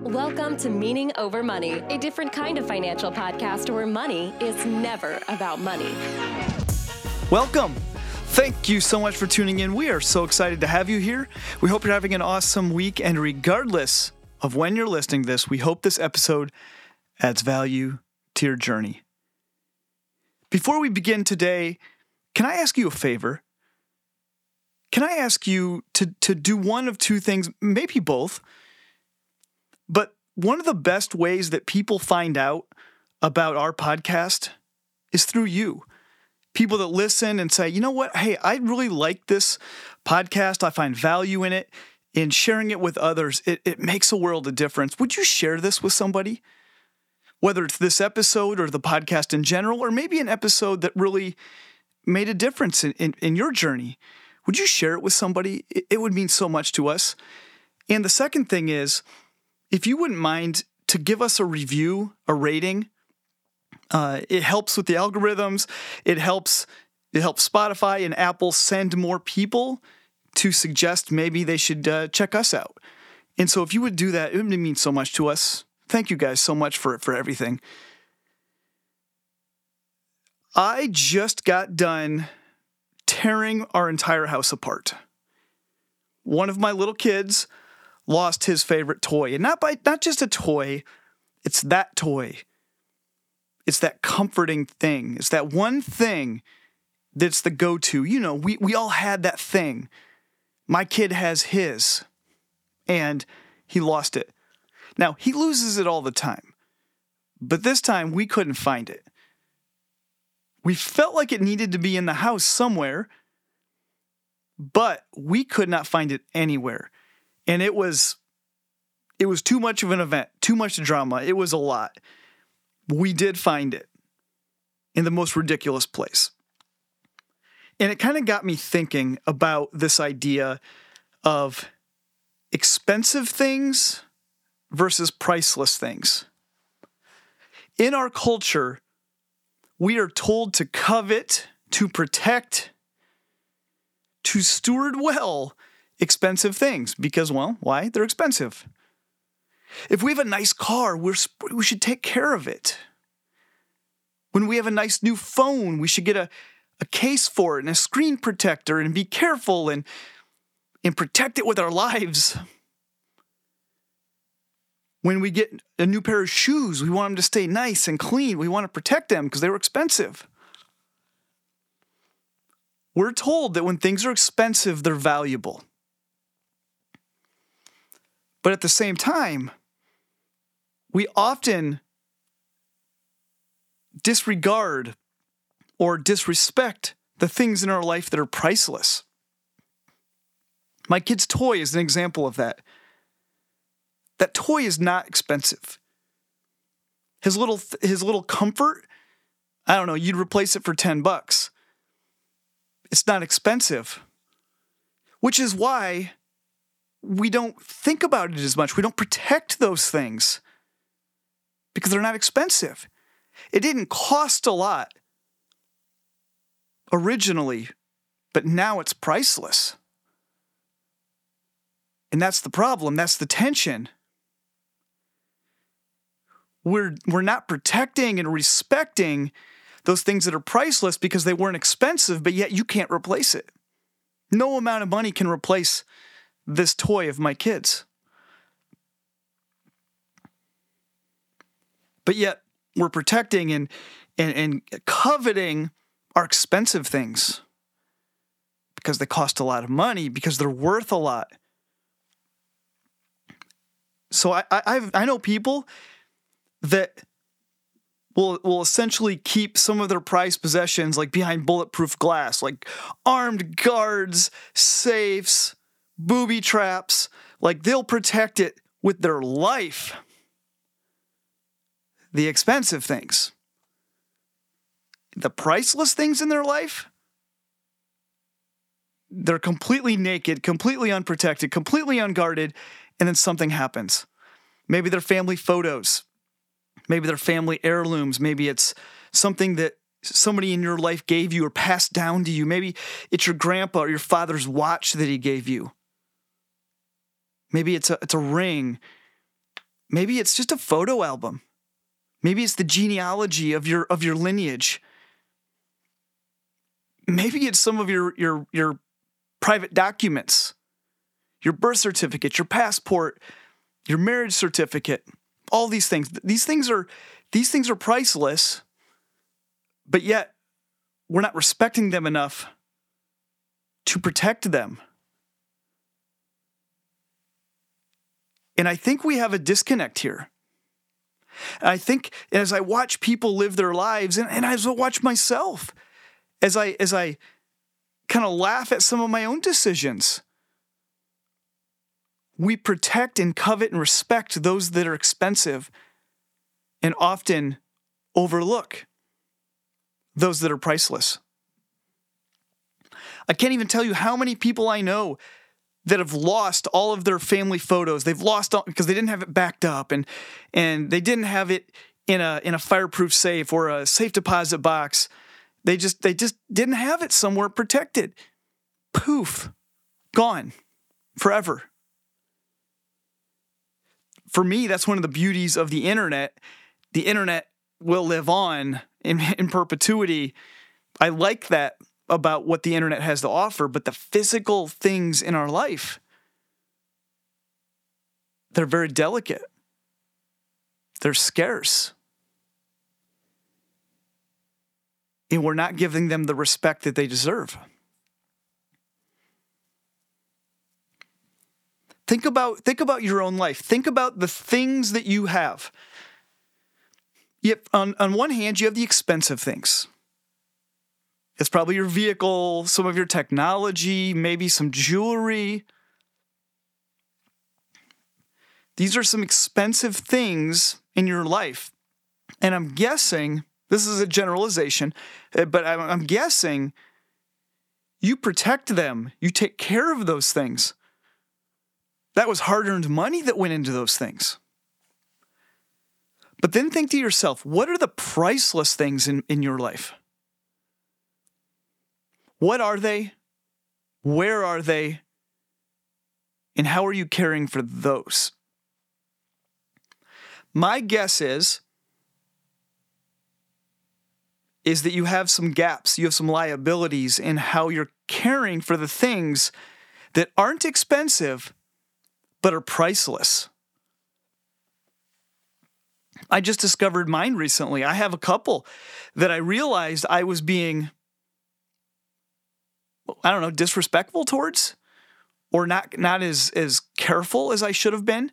Welcome to Meaning Over Money, a different kind of financial podcast where money is never about money. Welcome. Thank you so much for tuning in. We are so excited to have you here. We hope you're having an awesome week. And regardless of when you're listening to this, we hope this episode adds value to your journey. Before we begin today, can I ask you a favor? Can I ask you to, to do one of two things, maybe both? But one of the best ways that people find out about our podcast is through you. People that listen and say, you know what? Hey, I really like this podcast. I find value in it. In sharing it with others, it, it makes a world of difference. Would you share this with somebody? Whether it's this episode or the podcast in general, or maybe an episode that really made a difference in, in, in your journey. Would you share it with somebody? It, it would mean so much to us. And the second thing is, if you wouldn't mind to give us a review, a rating, uh, it helps with the algorithms. It helps it helps Spotify and Apple send more people to suggest maybe they should uh, check us out. And so if you would do that, it would mean so much to us. Thank you guys so much for for everything. I just got done tearing our entire house apart. One of my little kids lost his favorite toy. And not by not just a toy, it's that toy. It's that comforting thing. It's that one thing that's the go-to. You know, we we all had that thing. My kid has his and he lost it. Now, he loses it all the time. But this time we couldn't find it. We felt like it needed to be in the house somewhere, but we could not find it anywhere and it was it was too much of an event, too much drama. It was a lot. We did find it in the most ridiculous place. And it kind of got me thinking about this idea of expensive things versus priceless things. In our culture, we are told to covet, to protect, to steward well expensive things because, well, why? They're expensive. If we have a nice car, we're, we should take care of it. When we have a nice new phone, we should get a, a case for it and a screen protector and be careful and, and protect it with our lives. When we get a new pair of shoes, we want them to stay nice and clean. We want to protect them because they were expensive. We're told that when things are expensive, they're valuable. But at the same time, we often disregard or disrespect the things in our life that are priceless. My kid's toy is an example of that. That toy is not expensive. His little his little comfort, I don't know, you'd replace it for 10 bucks. It's not expensive. Which is why we don't think about it as much. We don't protect those things because they're not expensive. It didn't cost a lot originally, but now it's priceless. And that's the problem. That's the tension. We're, we're not protecting and respecting those things that are priceless because they weren't expensive, but yet you can't replace it. No amount of money can replace this toy of my kids. But yet we're protecting and, and, and coveting our expensive things because they cost a lot of money, because they're worth a lot. So I, I, I know people that will will essentially keep some of their prized possessions like behind bulletproof glass, like armed guards, safes, booby traps. Like they'll protect it with their life. The expensive things, the priceless things in their life, they're completely naked, completely unprotected, completely unguarded, and then something happens. Maybe their family photos, maybe their family heirlooms, maybe it's something that somebody in your life gave you or passed down to you. Maybe it's your grandpa or your father's watch that he gave you. Maybe it's a it's a ring. Maybe it's just a photo album. Maybe it's the genealogy of your of your lineage. Maybe it's some of your your your private documents, your birth certificate, your passport, your marriage certificate, all these things. These things are these things are priceless, but yet we're not respecting them enough to protect them. And I think we have a disconnect here. And I think as I watch people live their lives, and, and as I watch myself, as I as I kind of laugh at some of my own decisions, we protect and covet and respect those that are expensive and often overlook those that are priceless. I can't even tell you how many people I know that have lost all of their family photos. They've lost all because they didn't have it backed up and and they didn't have it in a in a fireproof safe or a safe deposit box. They just they just didn't have it somewhere protected. Poof. Gone. Forever. For me, that's one of the beauties of the internet. The internet will live on in, in perpetuity. I like that about what the internet has to offer, but the physical things in our life, they're very delicate. They're scarce. And we're not giving them the respect that they deserve. Think about, think about your own life. Think about the things that you have. Yep, on, on one hand, you have the expensive things it's probably your vehicle, some of your technology, maybe some jewelry. These are some expensive things in your life. And I'm guessing, this is a generalization, eh, but I'm guessing you protect them, you take care of those things. That was hard earned money that went into those things. But then think to yourself what are the priceless things in, in your life? What are they? Where are they? And how are you caring for those? My guess is is that you have some gaps, you have some liabilities in how you're caring for the things that aren't expensive but are priceless. I just discovered mine recently. I have a couple that I realized I was being I don't know, disrespectful towards or not not as as careful as I should have been.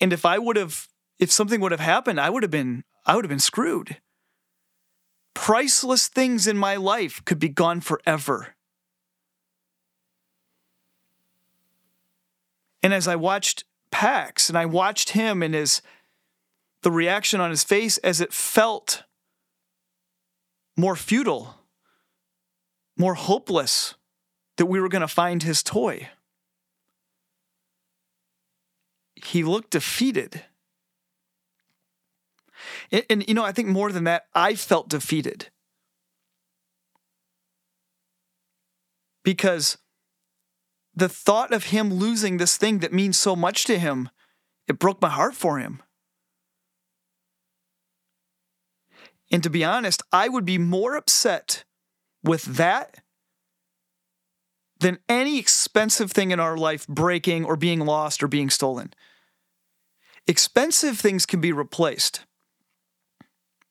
And if I would have if something would have happened, I would have been I would have been screwed. Priceless things in my life could be gone forever. And as I watched Pax and I watched him and his the reaction on his face as it felt more futile more hopeless that we were going to find his toy. He looked defeated. And, and, you know, I think more than that, I felt defeated. Because the thought of him losing this thing that means so much to him, it broke my heart for him. And to be honest, I would be more upset with that than any expensive thing in our life breaking or being lost or being stolen. Expensive things can be replaced.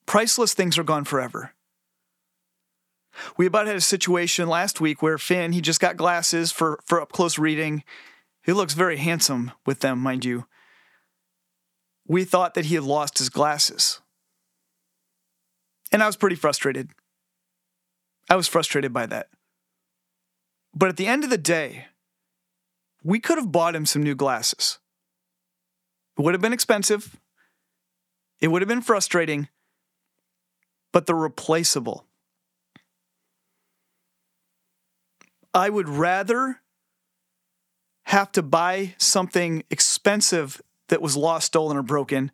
Priceless things are gone forever. We about had a situation last week where Finn, he just got glasses for, for up close reading. He looks very handsome with them, mind you. We thought that he had lost his glasses. And I was pretty frustrated. I was frustrated by that. But at the end of the day, we could have bought him some new glasses. It would have been expensive. It would have been frustrating, but they're replaceable. I would rather have to buy something expensive that was lost, stolen, or broken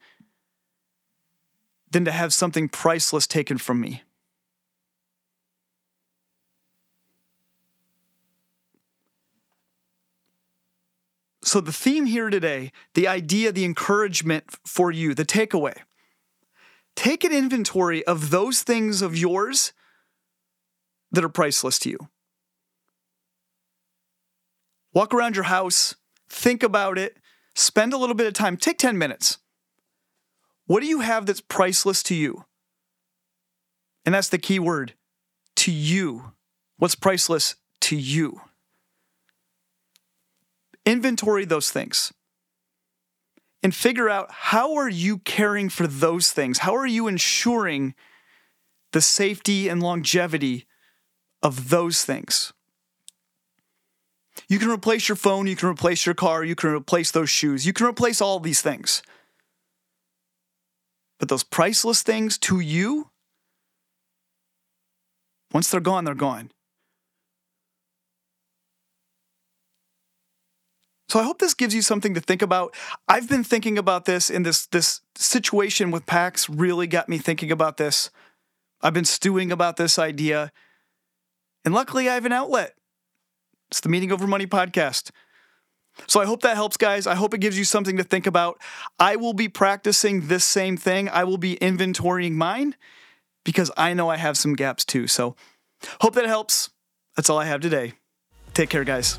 than to have something priceless taken from me. So, the theme here today, the idea, the encouragement for you, the takeaway take an inventory of those things of yours that are priceless to you. Walk around your house, think about it, spend a little bit of time, take 10 minutes. What do you have that's priceless to you? And that's the key word to you. What's priceless to you? Inventory those things and figure out how are you caring for those things? How are you ensuring the safety and longevity of those things? You can replace your phone, you can replace your car, you can replace those shoes, you can replace all these things. But those priceless things to you, once they're gone, they're gone. So I hope this gives you something to think about. I've been thinking about this in this this situation with Pax really got me thinking about this. I've been stewing about this idea. And luckily I have an outlet. It's the Meaning Over Money podcast. So I hope that helps, guys. I hope it gives you something to think about. I will be practicing this same thing. I will be inventorying mine because I know I have some gaps too. So hope that helps. That's all I have today. Take care, guys.